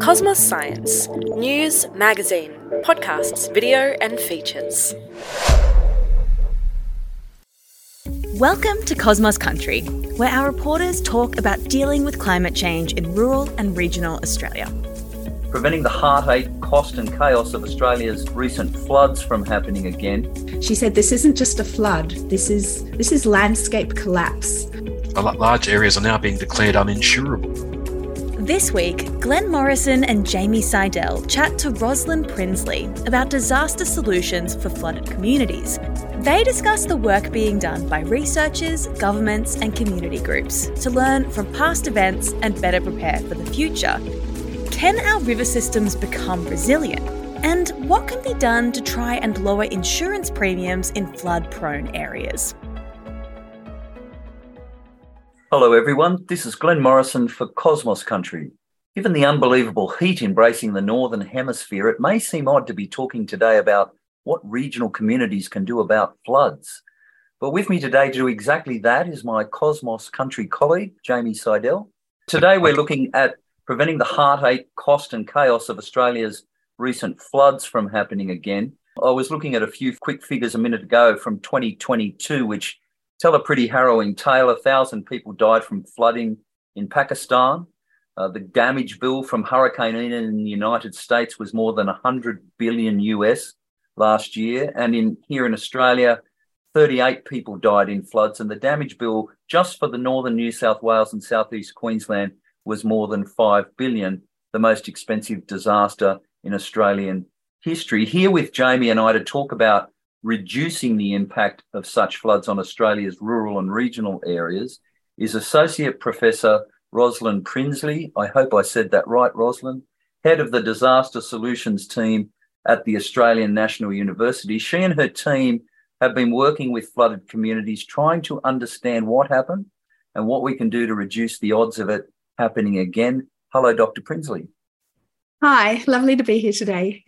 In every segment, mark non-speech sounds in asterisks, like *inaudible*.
Cosmos Science news, magazine, podcasts, video, and features. Welcome to Cosmos Country, where our reporters talk about dealing with climate change in rural and regional Australia. Preventing the heartache, cost, and chaos of Australia's recent floods from happening again. She said, "This isn't just a flood. This is this is landscape collapse." Large areas are now being declared uninsurable. This week, Glenn Morrison and Jamie Seidel chat to Rosalind Prinsley about disaster solutions for flooded communities. They discuss the work being done by researchers, governments, and community groups to learn from past events and better prepare for the future. Can our river systems become resilient? And what can be done to try and lower insurance premiums in flood prone areas? Hello, everyone. This is Glenn Morrison for Cosmos Country. Given the unbelievable heat embracing the Northern Hemisphere, it may seem odd to be talking today about what regional communities can do about floods. But with me today to do exactly that is my Cosmos Country colleague, Jamie Seidel. Today, we're looking at preventing the heartache, cost, and chaos of Australia's recent floods from happening again. I was looking at a few quick figures a minute ago from 2022, which tell a pretty harrowing tale. A thousand people died from flooding in Pakistan. Uh, the damage bill from Hurricane Ian in the United States was more than 100 billion US last year. And in here in Australia, 38 people died in floods. And the damage bill just for the northern New South Wales and southeast Queensland was more than 5 billion, the most expensive disaster in Australian history. Here with Jamie and I to talk about reducing the impact of such floods on Australia's rural and regional areas is Associate Professor Rosalind Prinsley. I hope I said that right, Rosalind, head of the Disaster Solutions team at the Australian National University. She and her team have been working with flooded communities, trying to understand what happened and what we can do to reduce the odds of it happening again. Hello, Dr. Prinsley. Hi, lovely to be here today.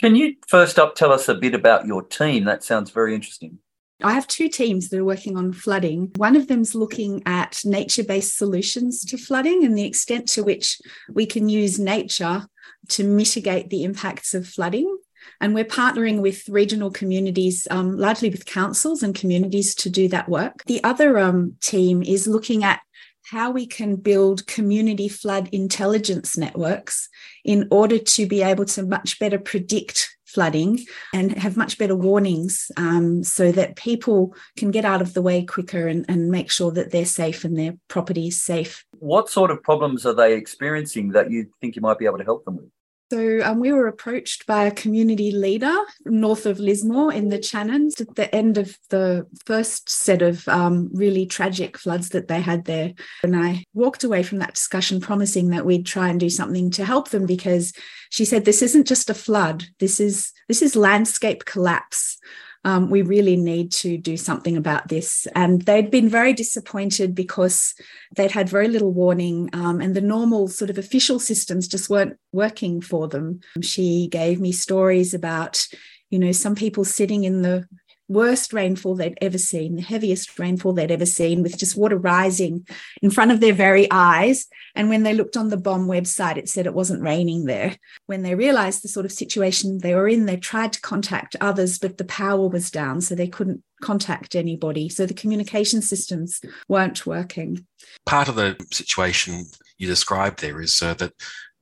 Can you first up tell us a bit about your team? That sounds very interesting. I have two teams that are working on flooding. One of them's looking at nature based solutions to flooding and the extent to which we can use nature to mitigate the impacts of flooding. And we're partnering with regional communities, um, largely with councils and communities, to do that work. The other um, team is looking at how we can build community flood intelligence networks in order to be able to much better predict flooding and have much better warnings um, so that people can get out of the way quicker and, and make sure that they're safe and their property is safe. What sort of problems are they experiencing that you think you might be able to help them with? So um, we were approached by a community leader north of Lismore in the Channons at the end of the first set of um, really tragic floods that they had there. And I walked away from that discussion promising that we'd try and do something to help them because she said this isn't just a flood. This is this is landscape collapse um, we really need to do something about this. And they'd been very disappointed because they'd had very little warning um, and the normal sort of official systems just weren't working for them. She gave me stories about, you know, some people sitting in the worst rainfall they'd ever seen, the heaviest rainfall they'd ever seen, with just water rising in front of their very eyes. And when they looked on the BOM website, it said it wasn't raining there. When they realized the sort of situation they were in, they tried to contact others, but the power was down, so they couldn't contact anybody. So the communication systems weren't working. Part of the situation you described there is uh, that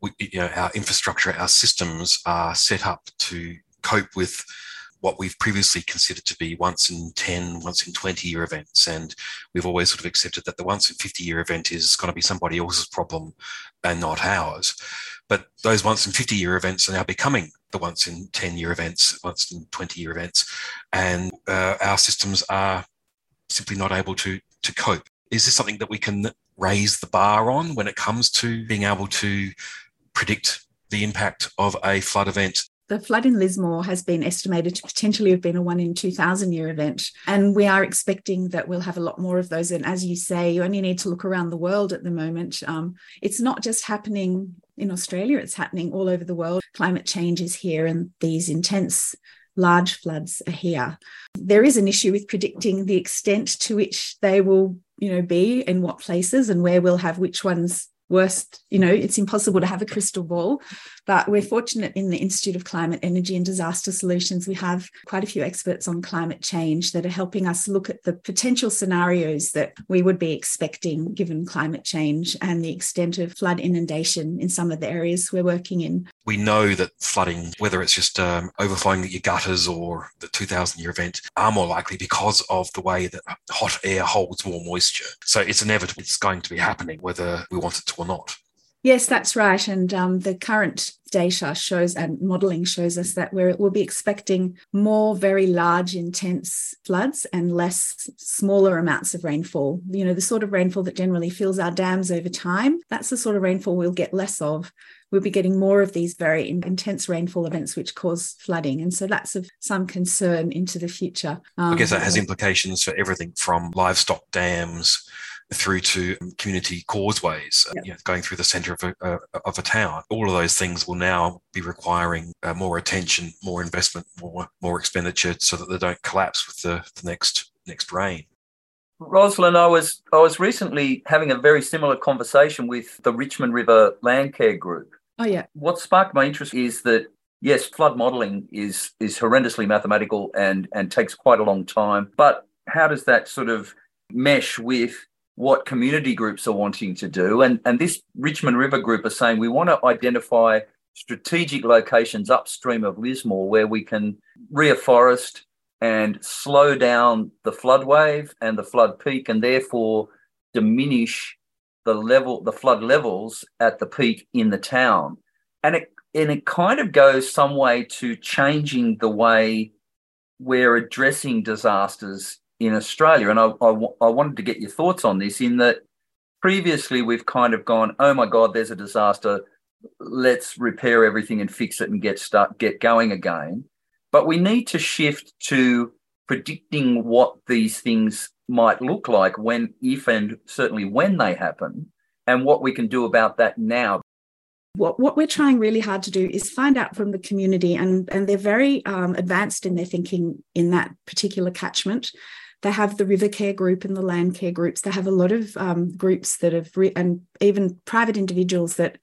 we, you know, our infrastructure, our systems are set up to cope with what we've previously considered to be once in 10, once in 20 year events. And we've always sort of accepted that the once in 50 year event is going to be somebody else's problem and not ours. But those once in 50 year events are now becoming the once in 10 year events, once in 20 year events. And uh, our systems are simply not able to, to cope. Is this something that we can raise the bar on when it comes to being able to predict the impact of a flood event the flood in Lismore has been estimated to potentially have been a one in 2000 year event. And we are expecting that we'll have a lot more of those. And as you say, you only need to look around the world at the moment. Um, it's not just happening in Australia, it's happening all over the world. Climate change is here, and these intense large floods are here. There is an issue with predicting the extent to which they will, you know, be in what places and where we'll have which ones worst, you know, it's impossible to have a crystal ball. But we're fortunate in the Institute of Climate, Energy and Disaster Solutions. We have quite a few experts on climate change that are helping us look at the potential scenarios that we would be expecting given climate change and the extent of flood inundation in some of the areas we're working in. We know that flooding, whether it's just um, overflowing your gutters or the 2000 year event, are more likely because of the way that hot air holds more moisture. So it's inevitable it's going to be happening, whether we want it to or not. Yes, that's right. And um, the current data shows and modelling shows us that we will be expecting more very large, intense floods and less smaller amounts of rainfall. You know, the sort of rainfall that generally fills our dams over time, that's the sort of rainfall we'll get less of. We'll be getting more of these very intense rainfall events which cause flooding. And so that's of some concern into the future. Um, I guess that has implications for everything from livestock dams through to community causeways, uh, yep. you know, going through the centre of a, uh, of a town. All of those things will now be requiring uh, more attention, more investment, more more expenditure, so that they don't collapse with the, the next next rain. Rosalind, I was I was recently having a very similar conversation with the Richmond River Landcare Group. Oh yeah. What sparked my interest is that yes, flood modelling is is horrendously mathematical and and takes quite a long time. But how does that sort of mesh with what community groups are wanting to do. And, and this Richmond River group are saying we want to identify strategic locations upstream of Lismore where we can reforest and slow down the flood wave and the flood peak and therefore diminish the level the flood levels at the peak in the town and it and it kind of goes some way to changing the way we're addressing disasters in Australia. And I, I, I wanted to get your thoughts on this in that previously we've kind of gone, oh my God, there's a disaster. Let's repair everything and fix it and get start get going again. But we need to shift to predicting what these things might look like when, if, and certainly when they happen, and what we can do about that now. What, what we're trying really hard to do is find out from the community, and, and they're very um, advanced in their thinking in that particular catchment. They have the river care group and the land care groups. They have a lot of um, groups that have, re- and even private individuals that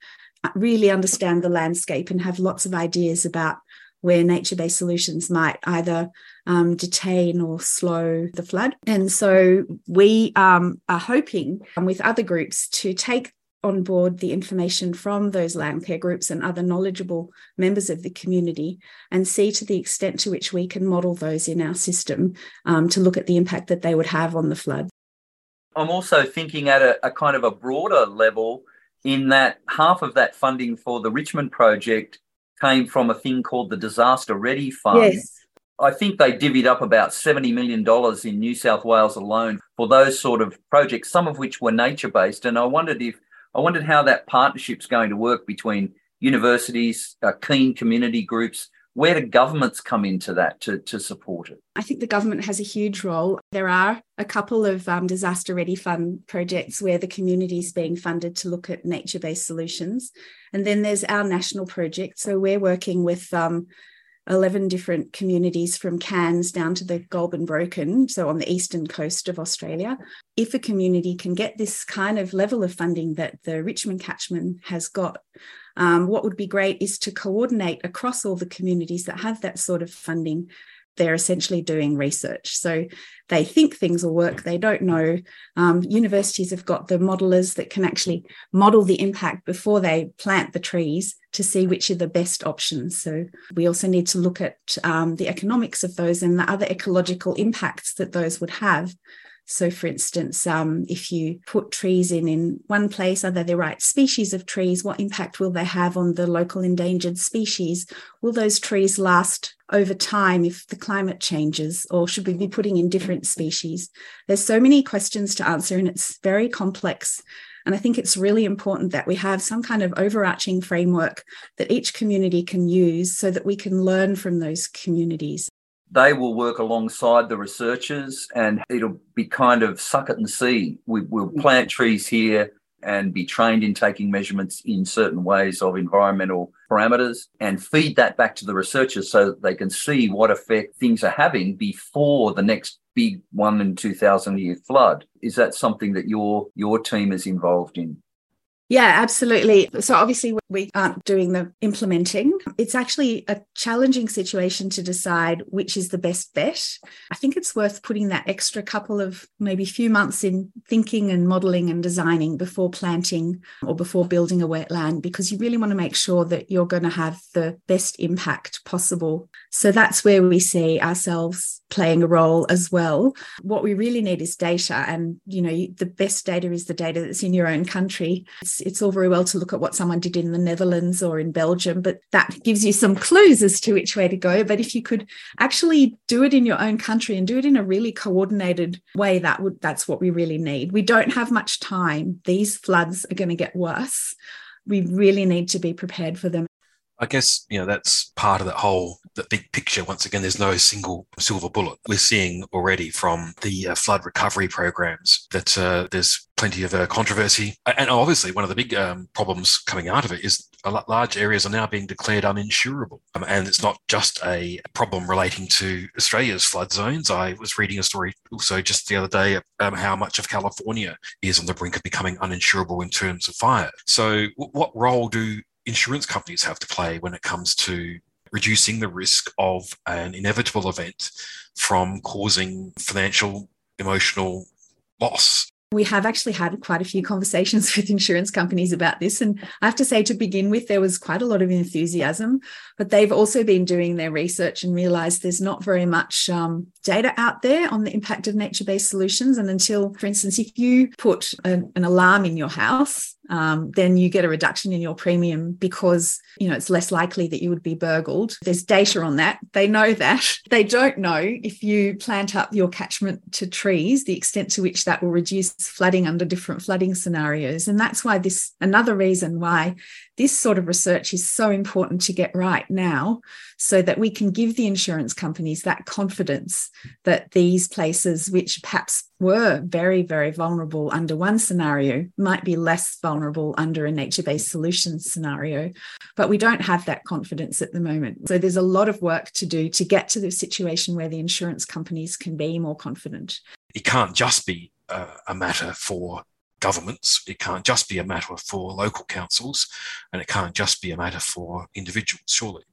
really understand the landscape and have lots of ideas about where nature based solutions might either um, detain or slow the flood. And so we um, are hoping um, with other groups to take on board the information from those land care groups and other knowledgeable members of the community and see to the extent to which we can model those in our system um, to look at the impact that they would have on the flood. I'm also thinking at a, a kind of a broader level in that half of that funding for the Richmond project came from a thing called the Disaster Ready Fund. Yes. I think they divvied up about $70 million in New South Wales alone for those sort of projects, some of which were nature based. And I wondered if I wondered how that partnership's going to work between universities, uh, keen community groups. Where do governments come into that to, to support it? I think the government has a huge role. There are a couple of um, disaster ready fund projects where the community is being funded to look at nature based solutions. And then there's our national project. So we're working with um, 11 different communities from Cairns down to the Goulburn Broken, so on the eastern coast of Australia. If a community can get this kind of level of funding that the Richmond catchment has got, um, what would be great is to coordinate across all the communities that have that sort of funding they're essentially doing research. So they think things will work, they don't know. Um, universities have got the modelers that can actually model the impact before they plant the trees to see which are the best options. So we also need to look at um, the economics of those and the other ecological impacts that those would have so, for instance, um, if you put trees in in one place, are they the right species of trees? What impact will they have on the local endangered species? Will those trees last over time if the climate changes, or should we be putting in different species? There's so many questions to answer, and it's very complex. And I think it's really important that we have some kind of overarching framework that each community can use so that we can learn from those communities they will work alongside the researchers and it'll be kind of suck it and see. We, will plant trees here and be trained in taking measurements in certain ways of environmental parameters and feed that back to the researchers so that they can see what effect things are having before the next big one in 2000 year flood. Is that something that your your team is involved in? Yeah, absolutely. So obviously we aren't doing the implementing. It's actually a challenging situation to decide which is the best bet. I think it's worth putting that extra couple of maybe few months in thinking and modeling and designing before planting or before building a wetland because you really want to make sure that you're going to have the best impact possible. So that's where we see ourselves playing a role as well. What we really need is data and you know the best data is the data that's in your own country. It's it's, all very well to look at what someone did in the Netherlands or in Belgium, but that gives you some clues as to which way to go. But if you could actually do it in your own country and do it in a really coordinated way, that would that's what we really need. We don't have much time. These floods are going to get worse. We really need to be prepared for them. I guess you know that's part of that whole that big picture. Once again, there's no single silver bullet. We're seeing already from the uh, flood recovery programs that uh, there's plenty of uh, controversy, and obviously one of the big um, problems coming out of it is large areas are now being declared uninsurable, um, and it's not just a problem relating to Australia's flood zones. I was reading a story also just the other day um, how much of California is on the brink of becoming uninsurable in terms of fire. So, w- what role do insurance companies have to play when it comes to reducing the risk of an inevitable event from causing financial, emotional loss. We have actually had quite a few conversations *laughs* with insurance companies about this. And I have to say, to begin with, there was quite a lot of enthusiasm, but they've also been doing their research and realized there's not very much um, data out there on the impact of nature based solutions. And until, for instance, if you put an, an alarm in your house, um, then you get a reduction in your premium because you know it's less likely that you would be burgled. There's data on that. They know that. *laughs* They don't know if you plant up your catchment to trees, the extent to which that will reduce flooding under different flooding scenarios. And that's why this another reason why this sort of research is so important to get right now so that we can give the insurance companies that confidence that these places, which perhaps were very, very vulnerable under one scenario, might be less vulnerable under a nature based solutions scenario. But we don't have that confidence at the moment. So there's a lot of work to do to get to the situation where the insurance companies can be more confident. It can't just be a matter for governments. It can't just be a matter for local councils and it can't just be a matter for individuals, surely.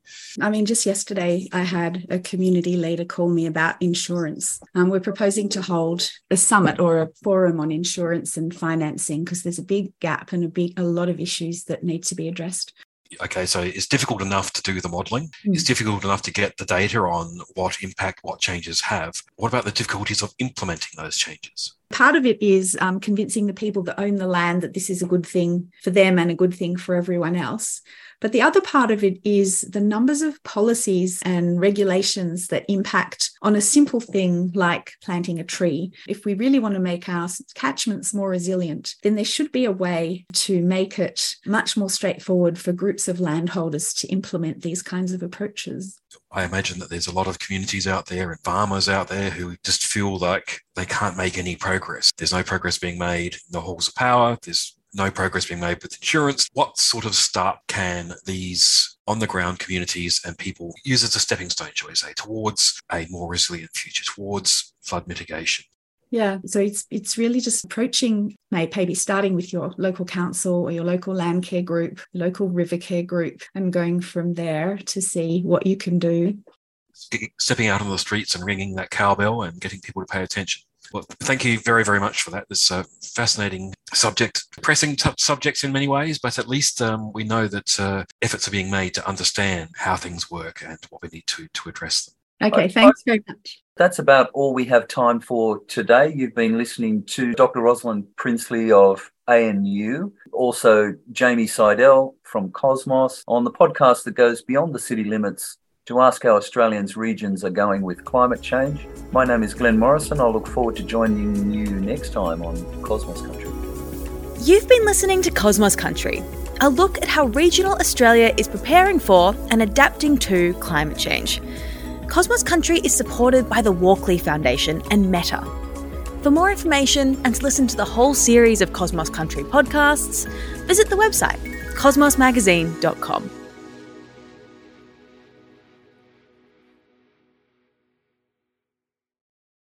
I mean, just yesterday, I had a community leader call me about insurance. Um, we're proposing to hold a summit or a forum on insurance and financing because there's a big gap and a big a lot of issues that need to be addressed okay, so it's difficult enough to do the modeling. Mm. It's difficult enough to get the data on what impact what changes have. What about the difficulties of implementing those changes? Part of it is um, convincing the people that own the land that this is a good thing for them and a good thing for everyone else. But the other part of it is the numbers of policies and regulations that impact on a simple thing like planting a tree. If we really want to make our catchments more resilient, then there should be a way to make it much more straightforward for groups of landholders to implement these kinds of approaches. I imagine that there's a lot of communities out there and farmers out there who just feel like they can't make any progress. There's no progress being made in the halls of power. There's no progress being made with insurance. What sort of start can these on the ground communities and people use as a stepping stone, shall we say, towards a more resilient future, towards flood mitigation? Yeah, so it's it's really just approaching maybe starting with your local council or your local land care group, local river care group, and going from there to see what you can do. Stepping out on the streets and ringing that cowbell and getting people to pay attention. Well, thank you very, very much for that. This a fascinating subject, pressing t- subjects in many ways, but at least um, we know that uh, efforts are being made to understand how things work and what we need to to address them. Okay, thanks very much. That's about all we have time for today. You've been listening to Dr. Rosalind Prinsley of ANU, also Jamie Seidel from Cosmos on the podcast that goes beyond the city limits to ask how Australians' regions are going with climate change. My name is Glenn Morrison. I look forward to joining you next time on Cosmos Country. You've been listening to Cosmos Country, a look at how regional Australia is preparing for and adapting to climate change. Cosmos Country is supported by the Walkley Foundation and Meta. For more information and to listen to the whole series of Cosmos Country podcasts, visit the website cosmosmagazine.com.